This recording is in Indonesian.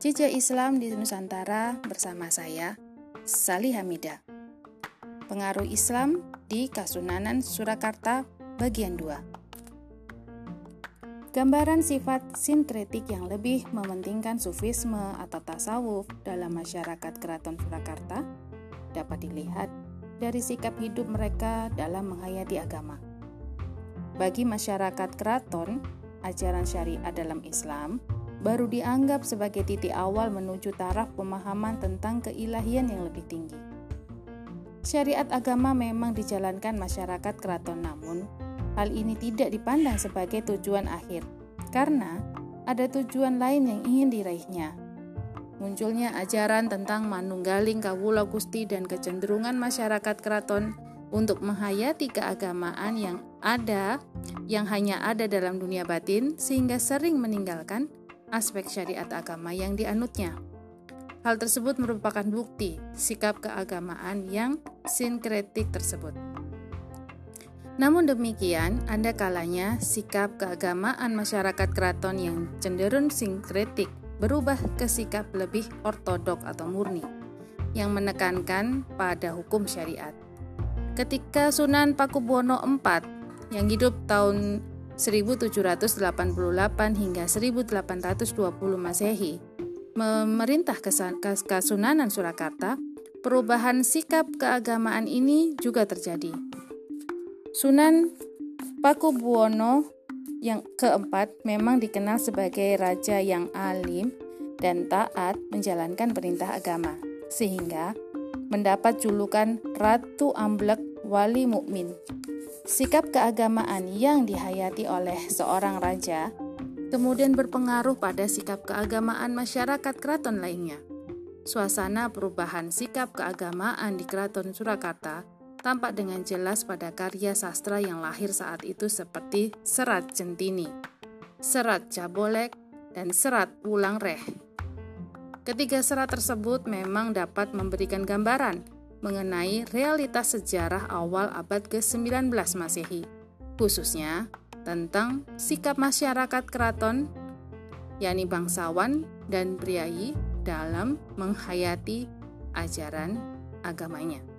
Jejak Islam di Nusantara bersama saya, Salih Hamida. Pengaruh Islam di Kasunanan Surakarta bagian 2. Gambaran sifat sinkretik yang lebih mementingkan sufisme atau tasawuf dalam masyarakat keraton Surakarta dapat dilihat dari sikap hidup mereka dalam menghayati agama. Bagi masyarakat keraton, ajaran syariat dalam Islam baru dianggap sebagai titik awal menuju taraf pemahaman tentang keilahian yang lebih tinggi. Syariat agama memang dijalankan masyarakat keraton namun hal ini tidak dipandang sebagai tujuan akhir karena ada tujuan lain yang ingin diraihnya. Munculnya ajaran tentang manunggaling kawula Gusti dan kecenderungan masyarakat keraton untuk menghayati keagamaan yang ada yang hanya ada dalam dunia batin sehingga sering meninggalkan aspek syariat agama yang dianutnya. Hal tersebut merupakan bukti sikap keagamaan yang sinkretik tersebut. Namun demikian, ada kalanya sikap keagamaan masyarakat keraton yang cenderung sinkretik berubah ke sikap lebih ortodok atau murni, yang menekankan pada hukum syariat. Ketika Sunan Pakubuwono IV yang hidup tahun 1788 hingga 1820 Masehi memerintah Kasunanan Surakarta, perubahan sikap keagamaan ini juga terjadi. Sunan Pakubuwono yang keempat memang dikenal sebagai raja yang alim dan taat menjalankan perintah agama, sehingga mendapat julukan Ratu Amblek Wali Mukmin. Sikap keagamaan yang dihayati oleh seorang raja kemudian berpengaruh pada sikap keagamaan masyarakat keraton lainnya. Suasana perubahan sikap keagamaan di Keraton Surakarta tampak dengan jelas pada karya sastra yang lahir saat itu seperti Serat Centini, Serat Cabolek, dan Serat Wulang Reh. Ketiga serat tersebut memang dapat memberikan gambaran mengenai realitas sejarah awal abad ke-19 Masehi, khususnya tentang sikap masyarakat keraton, yakni bangsawan dan priayi dalam menghayati ajaran agamanya.